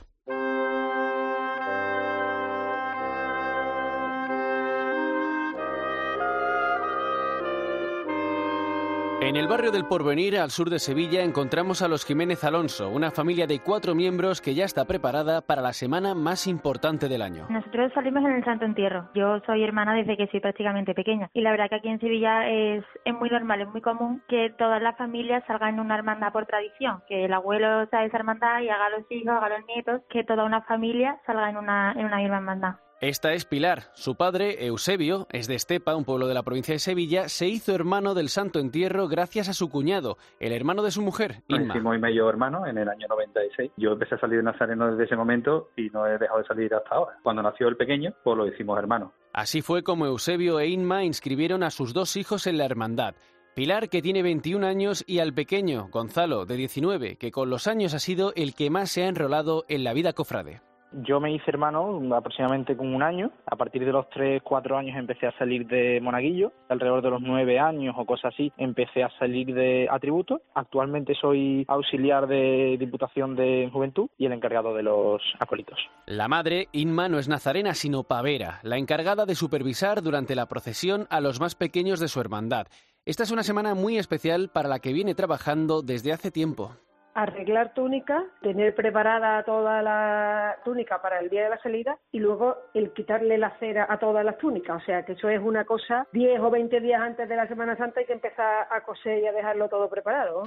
En el barrio del Porvenir, al sur de Sevilla, encontramos a los Jiménez Alonso, una familia de cuatro miembros que ya está preparada para la semana más importante del año. Nosotros salimos en el Santo Entierro. Yo soy hermana desde que soy prácticamente pequeña. Y la verdad que aquí en Sevilla es, es muy normal, es muy común que todas las familias salgan en una hermandad por tradición. Que el abuelo sea esa hermandad y haga a los hijos, haga los nietos, que toda una familia salga en una, en una misma hermandad. Esta es Pilar. Su padre, Eusebio, es de Estepa, un pueblo de la provincia de Sevilla, se hizo hermano del Santo Entierro gracias a su cuñado, el hermano de su mujer, Inma. Nos hicimos medio hermano en el año 96. Yo empecé a salir de Nazareno desde ese momento y no he dejado de salir hasta ahora. Cuando nació el pequeño, pues lo hicimos hermano. Así fue como Eusebio e Inma inscribieron a sus dos hijos en la hermandad. Pilar, que tiene 21 años, y al pequeño, Gonzalo, de 19, que con los años ha sido el que más se ha enrolado en la vida cofrade. Yo me hice hermano aproximadamente con un año. A partir de los 3, 4 años empecé a salir de monaguillo. Alrededor de los 9 años o cosas así empecé a salir de atributo. Actualmente soy auxiliar de Diputación de Juventud y el encargado de los acólitos. La madre, Inma, no es nazarena sino pavera, la encargada de supervisar durante la procesión a los más pequeños de su hermandad. Esta es una semana muy especial para la que viene trabajando desde hace tiempo arreglar túnica, tener preparada toda la túnica para el día de la salida y luego el quitarle la cera a todas las túnicas. O sea que eso es una cosa 10 o 20 días antes de la Semana Santa hay que empezar a coser y a dejarlo todo preparado.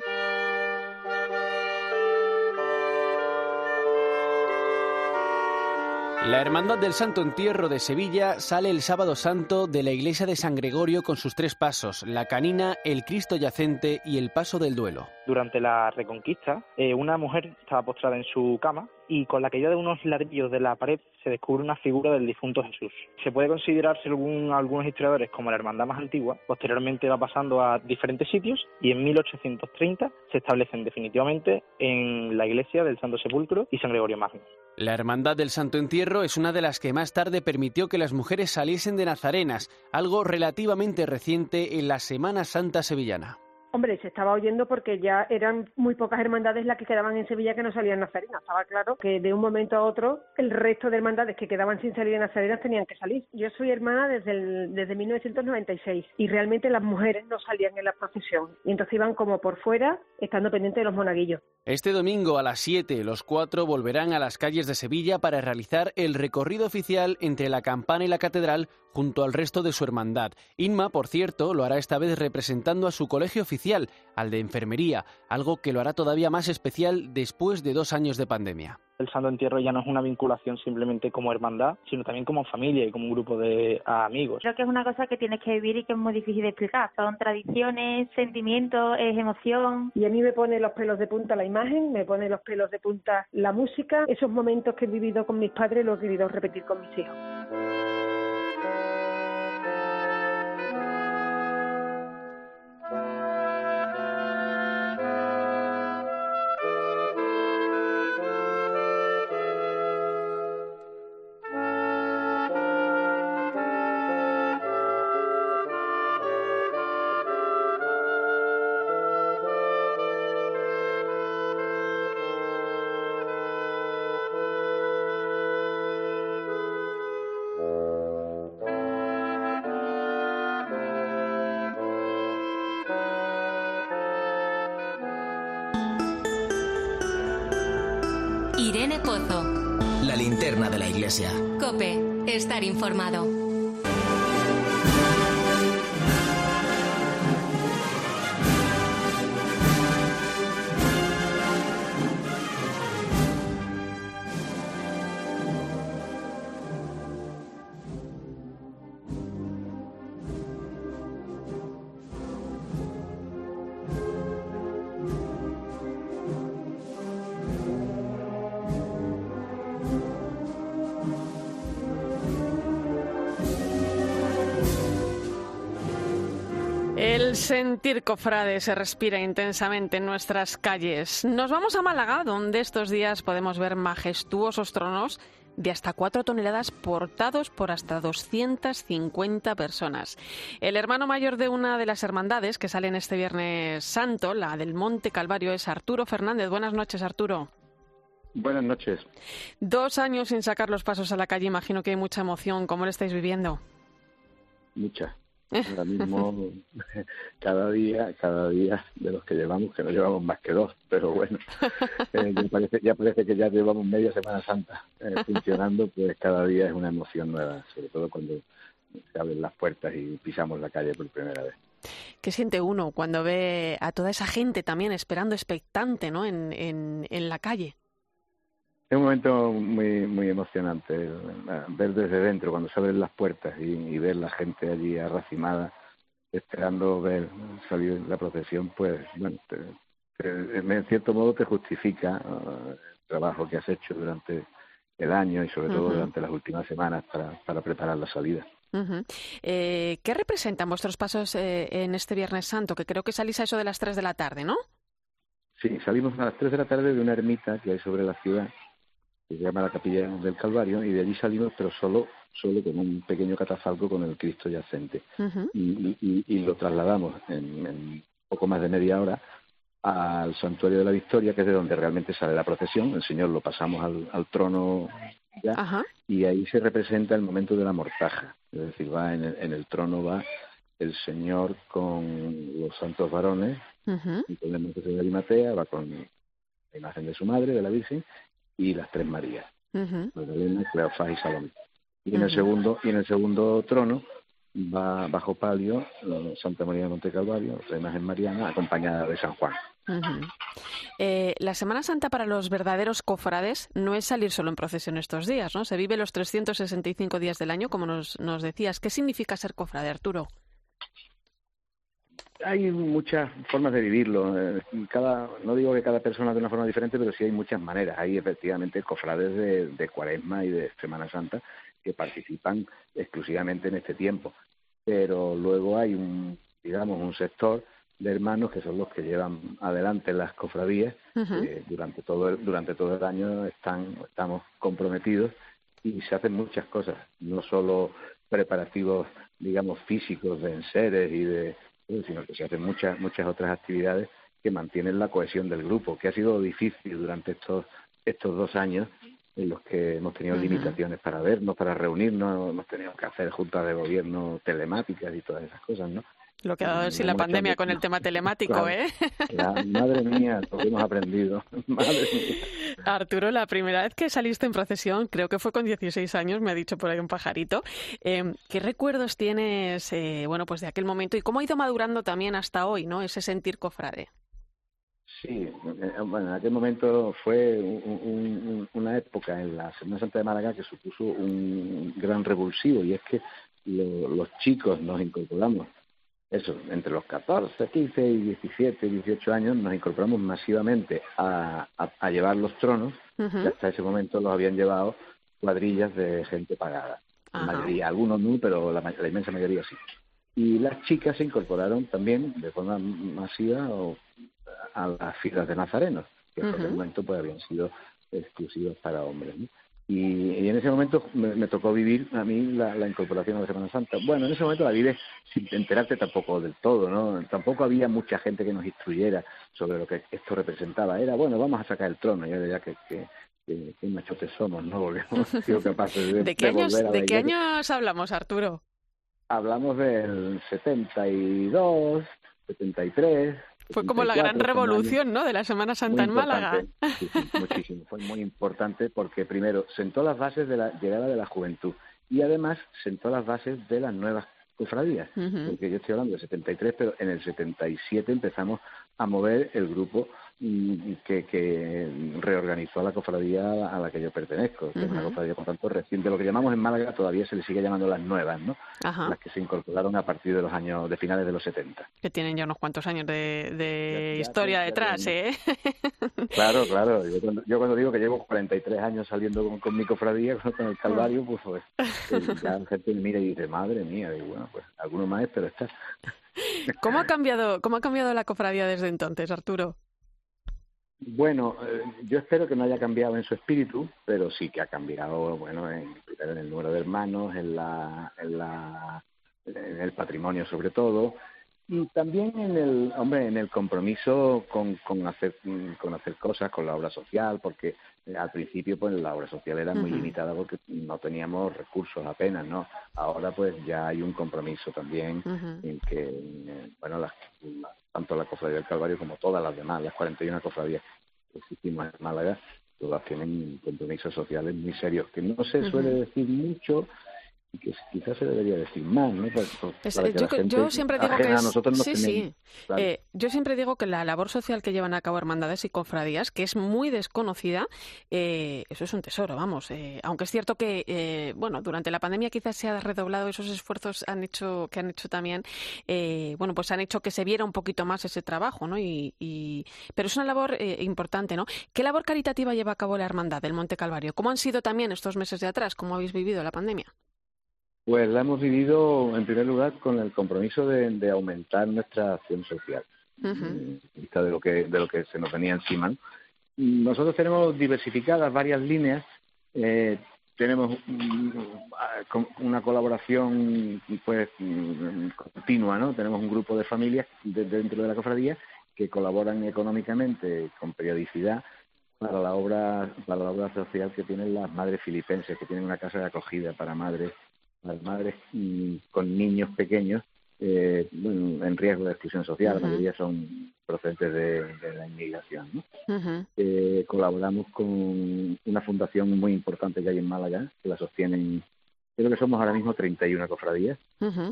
La Hermandad del Santo Entierro de Sevilla sale el sábado santo de la iglesia de San Gregorio con sus tres pasos, la canina, el Cristo yacente y el paso del duelo. Durante la Reconquista, eh, una mujer estaba postrada en su cama y con la caída de unos ladrillos de la pared se descubre una figura del difunto Jesús. Se puede considerar, según algunos historiadores, como la hermandad más antigua. Posteriormente va pasando a diferentes sitios y en 1830 se establecen definitivamente en la iglesia del Santo Sepulcro y San Gregorio Magno. La Hermandad del Santo Entierro es una de las que más tarde permitió que las mujeres saliesen de Nazarenas, algo relativamente reciente en la Semana Santa Sevillana. Hombre, se estaba oyendo porque ya eran muy pocas hermandades las que quedaban en Sevilla que no salían nazarenas. Estaba claro que de un momento a otro el resto de hermandades que quedaban sin salir de nazarenas tenían que salir. Yo soy hermana desde, el, desde 1996 y realmente las mujeres no salían en la procesión y entonces iban como por fuera estando pendientes de los monaguillos. Este domingo a las 7 los cuatro volverán a las calles de Sevilla para realizar el recorrido oficial entre la campana y la catedral junto al resto de su hermandad. Inma, por cierto, lo hará esta vez representando a su colegio oficial, al de enfermería, algo que lo hará todavía más especial después de dos años de pandemia. El Santo Entierro ya no es una vinculación simplemente como hermandad, sino también como familia y como un grupo de amigos. Creo que es una cosa que tienes que vivir y que es muy difícil de explicar. Son tradiciones, sentimientos, es emoción. Y a mí me pone los pelos de punta la imagen, me pone los pelos de punta la música. Esos momentos que he vivido con mis padres los he querido repetir con mis hijos. Irene Pozo. La linterna de la iglesia. Cope, estar informado. Sentir cofrade se respira intensamente en nuestras calles. Nos vamos a Málaga, donde estos días podemos ver majestuosos tronos de hasta 4 toneladas portados por hasta 250 personas. El hermano mayor de una de las hermandades que salen este Viernes Santo, la del Monte Calvario, es Arturo Fernández. Buenas noches, Arturo. Buenas noches. Dos años sin sacar los pasos a la calle, imagino que hay mucha emoción. ¿Cómo lo estáis viviendo? Mucha. Ahora mismo, cada día, cada día de los que llevamos, que no llevamos más que dos, pero bueno, eh, ya, parece, ya parece que ya llevamos media Semana Santa eh, funcionando, pues cada día es una emoción nueva, sobre todo cuando se abren las puertas y pisamos la calle por primera vez. ¿Qué siente uno cuando ve a toda esa gente también esperando expectante ¿no? en, en, en la calle? Es un momento muy muy emocionante ver desde dentro cuando se abren las puertas y, y ver la gente allí arracimada esperando ver salir la procesión, pues bueno, te, te, en cierto modo te justifica uh, el trabajo que has hecho durante el año y sobre todo uh -huh. durante las últimas semanas para, para preparar la salida. Uh -huh. eh, ¿Qué representan vuestros pasos eh, en este Viernes Santo? Que creo que salís a eso de las 3 de la tarde, ¿no? Sí, salimos a las 3 de la tarde de una ermita que hay sobre la ciudad que se llama la Capilla del Calvario, y de allí salimos, pero solo, solo con un pequeño catafalco con el Cristo yacente. Uh -huh. y, y, y, lo trasladamos en, en, poco más de media hora al Santuario de la Victoria, que es de donde realmente sale la procesión. El Señor lo pasamos al, al trono ya, uh -huh. y ahí se representa el momento de la mortaja. Es decir, va en el, en el trono va el Señor con los santos varones, uh -huh. y con monte de Arimatea, va con la imagen de su madre, de la Virgen, y las tres Marías, uh -huh. Magdalena, Cleofás y Salomé. Y en uh -huh. el segundo y en el segundo trono va bajo palio Santa María de Monte Calvario, la imagen mariana, acompañada de San Juan. Uh -huh. eh, la Semana Santa para los verdaderos cofrades no es salir solo en procesión estos días, ¿no? Se vive los 365 días del año, como nos, nos decías. ¿Qué significa ser cofrade, Arturo? Hay muchas formas de vivirlo. Eh, cada, no digo que cada persona de una forma diferente, pero sí hay muchas maneras. Hay efectivamente cofrades de, de Cuaresma y de Semana Santa que participan exclusivamente en este tiempo. Pero luego hay un, digamos, un sector de hermanos que son los que llevan adelante las cofradías uh -huh. eh, durante todo el, durante todo el año están estamos comprometidos y se hacen muchas cosas no solo preparativos digamos físicos de enseres y de sino que se hacen muchas, muchas otras actividades que mantienen la cohesión del grupo, que ha sido difícil durante estos, estos dos años en los que hemos tenido limitaciones para vernos, para reunirnos, hemos tenido que hacer juntas de gobierno telemáticas y todas esas cosas, ¿no? Lo que ha dado sí la pandemia con el tema telemático, ¿eh? madre mía, lo que hemos aprendido. Madre mía. Arturo, la primera vez que saliste en procesión, creo que fue con 16 años, me ha dicho por ahí un pajarito. Eh, ¿Qué recuerdos tienes, eh, bueno, pues de aquel momento y cómo ha ido madurando también hasta hoy, ¿no? Ese sentir cofrade. Sí, eh, bueno, en aquel momento fue una época en la Semana Santa de Málaga que supuso un gran revulsivo y es que los chicos nos incorporamos eso, entre los 14, 15 y 17, 18 años nos incorporamos masivamente a, a, llevar los tronos, que hasta ese momento los habían llevado cuadrillas de gente pagada. La mayoría, algunos no, pero la, inmensa mayoría sí. Y las chicas se incorporaron también de forma masiva a las filas de nazarenos, que en ese momento pues habían sido exclusivas para hombres. ¿no? Y, en ese momento me, tocó vivir a mí la, incorporación a la Semana Santa. Bueno, en ese momento la vives sin enterarte tampoco del todo, ¿no? Tampoco había mucha gente que nos instruyera sobre lo que esto representaba. Era, bueno, vamos a sacar el trono, ya ya que, que, que, machotes somos, ¿no? Porque hemos sido capaces de, ¿De qué, años, ¿de qué años hablamos, Arturo? Hablamos del 72, 73, fue como la gran revolución, ¿no? De la Semana Santa en Málaga. muchísimo. Fue muy importante porque primero sentó las bases de la llegada de la juventud y además sentó las bases de las nuevas cofradías. Porque yo estoy hablando del 73, pero en el 77 empezamos a mover el grupo que, que reorganizó la cofradía a la que yo pertenezco, que es una cofradía por tanto reciente. Lo que llamamos en Málaga todavía se le sigue llamando las nuevas, ¿no? Las que se incorporaron a partir de los años, de finales de los 70. Que tienen ya unos cuantos años de, historia detrás, ¿eh? Claro, claro. Yo cuando, digo que llevo 43 años saliendo con, mi cofradía, con el Calvario, pues, pues ya la gente mira y dice, madre mía, y bueno, pues alguno más, pero está. ¿Cómo ha cambiado, cómo ha cambiado la cofradía desde entonces, Arturo? Bueno, eh, yo espero que no haya cambiado en su espíritu, pero sí que ha cambiado, bueno, en, en el número de hermanos, en la, en la, en el patrimonio sobre todo, y también en el, hombre, en el compromiso con, con hacer, con hacer cosas, con la obra social, porque al principio pues la obra social era muy limitada porque no teníamos recursos apenas, ¿no? Ahora pues ya hay un compromiso también en que, bueno, las, tanto la Cofradía del Calvario como todas las demás, las 41 cofradías que existimos en Málaga, todas tienen compromisos sociales muy serios, que no se suele decir mucho que quizás se debería decir más, ¿no? yo, siempre digo que sí, sí. Eh, yo siempre digo que la labor social que llevan a cabo hermandades y cofradías, que es muy desconocida, eh, eso es un tesoro, vamos. Eh, aunque es cierto que, bueno, durante la pandemia quizás se ha redoblado esos esfuerzos han hecho que han hecho también, bueno, pues han hecho que se viera un poquito más ese trabajo, ¿no? Y, y... pero es una labor importante, ¿no? ¿Qué labor caritativa lleva a cabo la hermandad del Monte Calvario? ¿Cómo han sido también estos meses de atrás? ¿Cómo habéis vivido la pandemia? Pues la hemos vivido, en primer lugar, con el compromiso de, aumentar nuestra acción social, en vista de lo que de lo que se nos venía encima. Nosotros tenemos diversificadas varias líneas. Eh, tenemos una colaboración pues continua, ¿no? Tenemos un grupo de familias dentro de la cofradía que colaboran económicamente con periodicidad para la obra para la obra social que tienen las madres filipenses, que tienen una casa de acogida para madres las madres con niños pequeños eh, en riesgo de exclusión social, la mayoría son procedentes de, la inmigración. Eh, colaboramos con una fundación muy importante que hay en Málaga, que la sostienen, creo que somos ahora mismo 31 cofradías,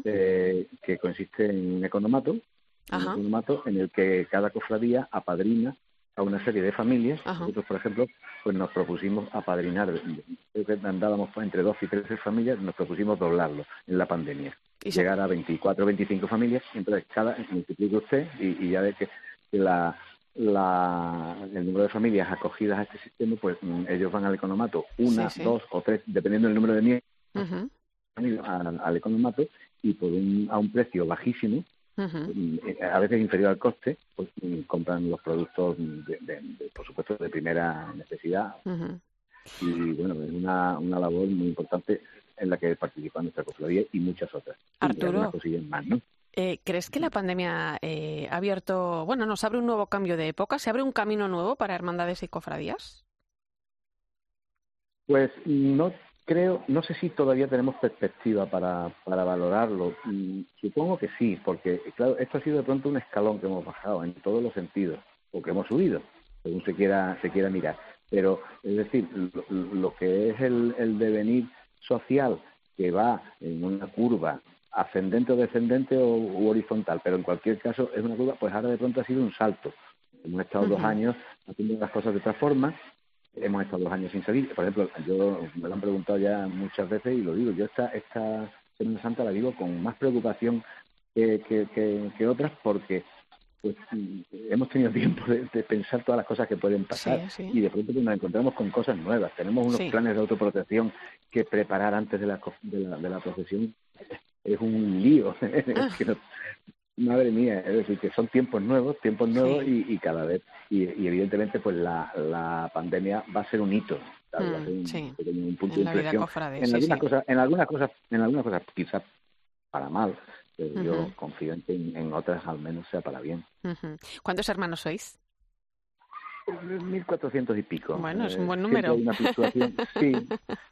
eh, que consiste en un economato, un economato en el que cada cofradía apadrina a una serie de familias. Nosotros, por ejemplo, pues nos propusimos apadrinar, creo que andábamos entre 12 y 13 familias, nos propusimos doblarlo en la pandemia. Llegar a 24 o 25 familias, entonces cada, multiplica usted y, ya ve que la, la, el número de familias acogidas a este sistema, pues mm, ellos van al economato, una, dos o tres, dependiendo del número de miembros, al, economato y por un, a un precio bajísimo, eh, a veces inferior al coste, pues mm, compran los productos, de, por supuesto, de primera necesidad. Y bueno, es una, una labor muy importante en la que participa nuestra cofradía y muchas otras. Arturo, más, ¿no? Eh, ¿Crees que la pandemia eh, ha abierto, bueno, nos abre un nuevo cambio de época? ¿Se abre un camino nuevo para hermandades y cofradías? Pues no creo, no sé si todavía tenemos perspectiva para, para valorarlo. Mm, supongo que sí, porque claro, esto ha sido de pronto un escalón que hemos bajado en todos los sentidos, o que hemos subido, según se quiera, se quiera mirar. Pero, es decir, lo, que es el, el devenir social que va en una curva ascendente o descendente o horizontal, pero en cualquier caso es una curva, pues ahora de pronto ha sido un salto. Hemos estado dos años haciendo las cosas de otra forma, hemos estado dos años sin salir. Por ejemplo, yo me lo han preguntado ya muchas veces y lo digo, yo esta, esta Semana Santa la vivo con más preocupación que, que, que, otras porque pues hemos tenido tiempo de, pensar todas las cosas que pueden pasar y de pronto pues, nos encontramos con cosas nuevas. Tenemos unos planes de autoprotección que preparar antes de la, de la, de la procesión es un lío. Ah. Madre mía, es decir, que son tiempos nuevos, tiempos nuevos y, cada vez, y, evidentemente pues la, la pandemia va a ser un hito, va a mm, ser un, punto de inflexión. en, algunas cosas, en algunas cosas, en algunas cosas quizás para mal, pero yo confío en que en, otras al menos sea para bien. ¿Cuántos hermanos sois? 1.400 y pico. Bueno, es un buen eh, número. sí,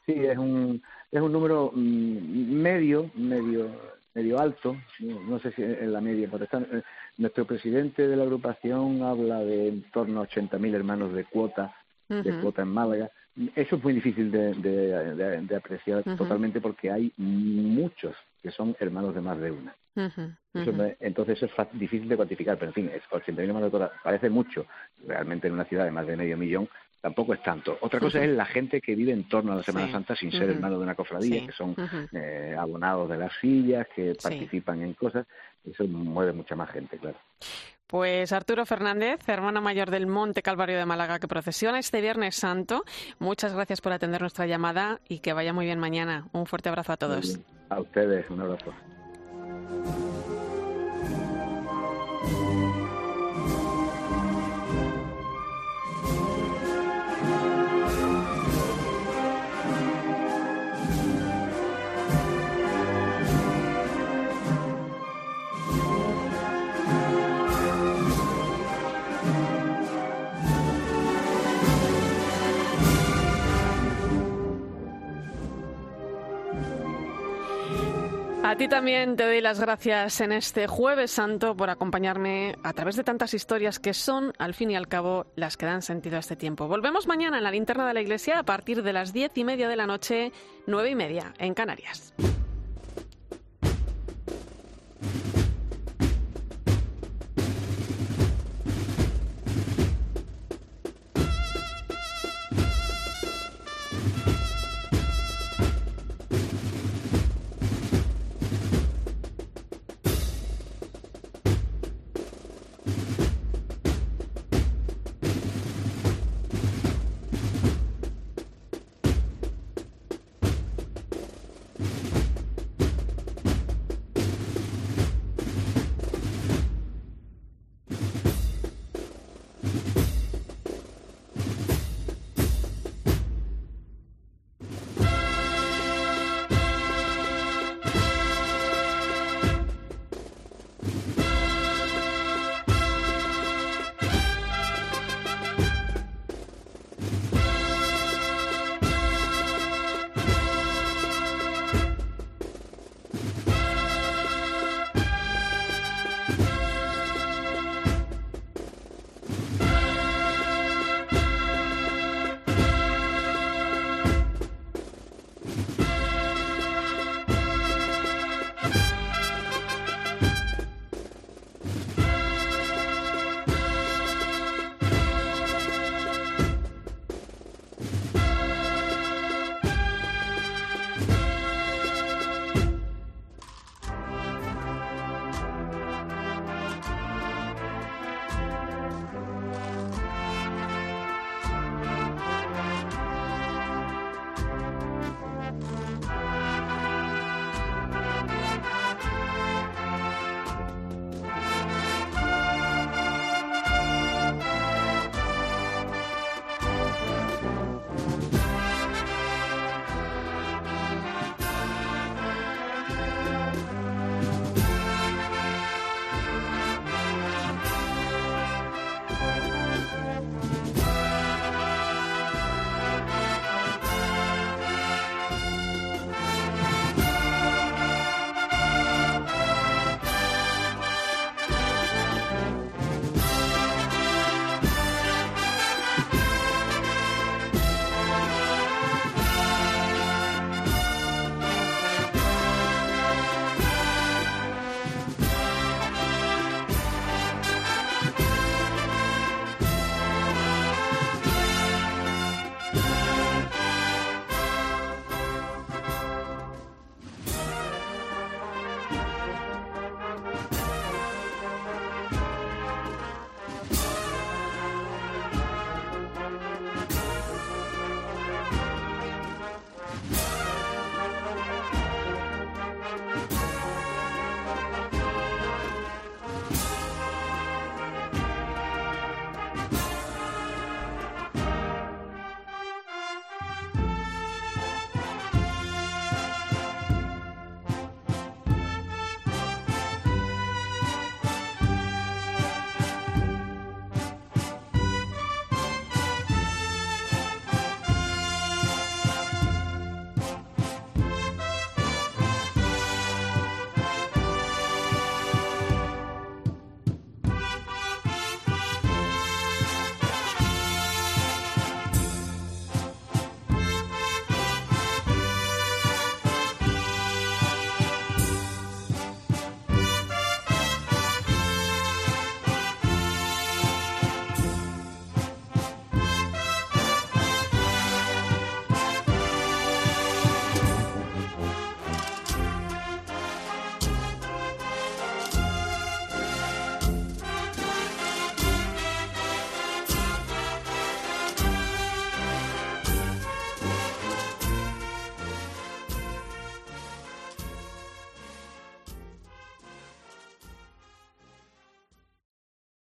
sí, es un, es un número mm, medio, medio, medio alto. No, sé si en la media, porque eh, nuestro presidente de la agrupación habla de en torno a 80.000 hermanos de cuota, de cuota en Málaga. Eso es muy difícil de, de, apreciar totalmente porque hay muchos que son hermanos de más de una. entonces eso es difícil de cuantificar, pero en fin, es 80.000 hermanos de parece mucho. Realmente en una ciudad de más de medio millón tampoco es tanto. Otra cosa es la gente que vive en torno a la Semana Santa sin ser hermano de una cofradía, que son eh, abonados de las sillas, que participan en cosas. Eso mueve mucha más gente, claro. Pues Arturo Fernández, hermano mayor del Monte Calvario de Málaga, que procesiona este Viernes Santo. Muchas gracias por atender nuestra llamada y que vaya muy bien mañana. Un fuerte abrazo a todos. A ustedes, un abrazo. A ti también te doy las gracias en este jueves santo por acompañarme a través de tantas historias que son, al fin y al cabo, las que dan sentido a este tiempo. Volvemos mañana en la linterna de la iglesia a partir de las diez y media de la noche, nueve y media, en Canarias.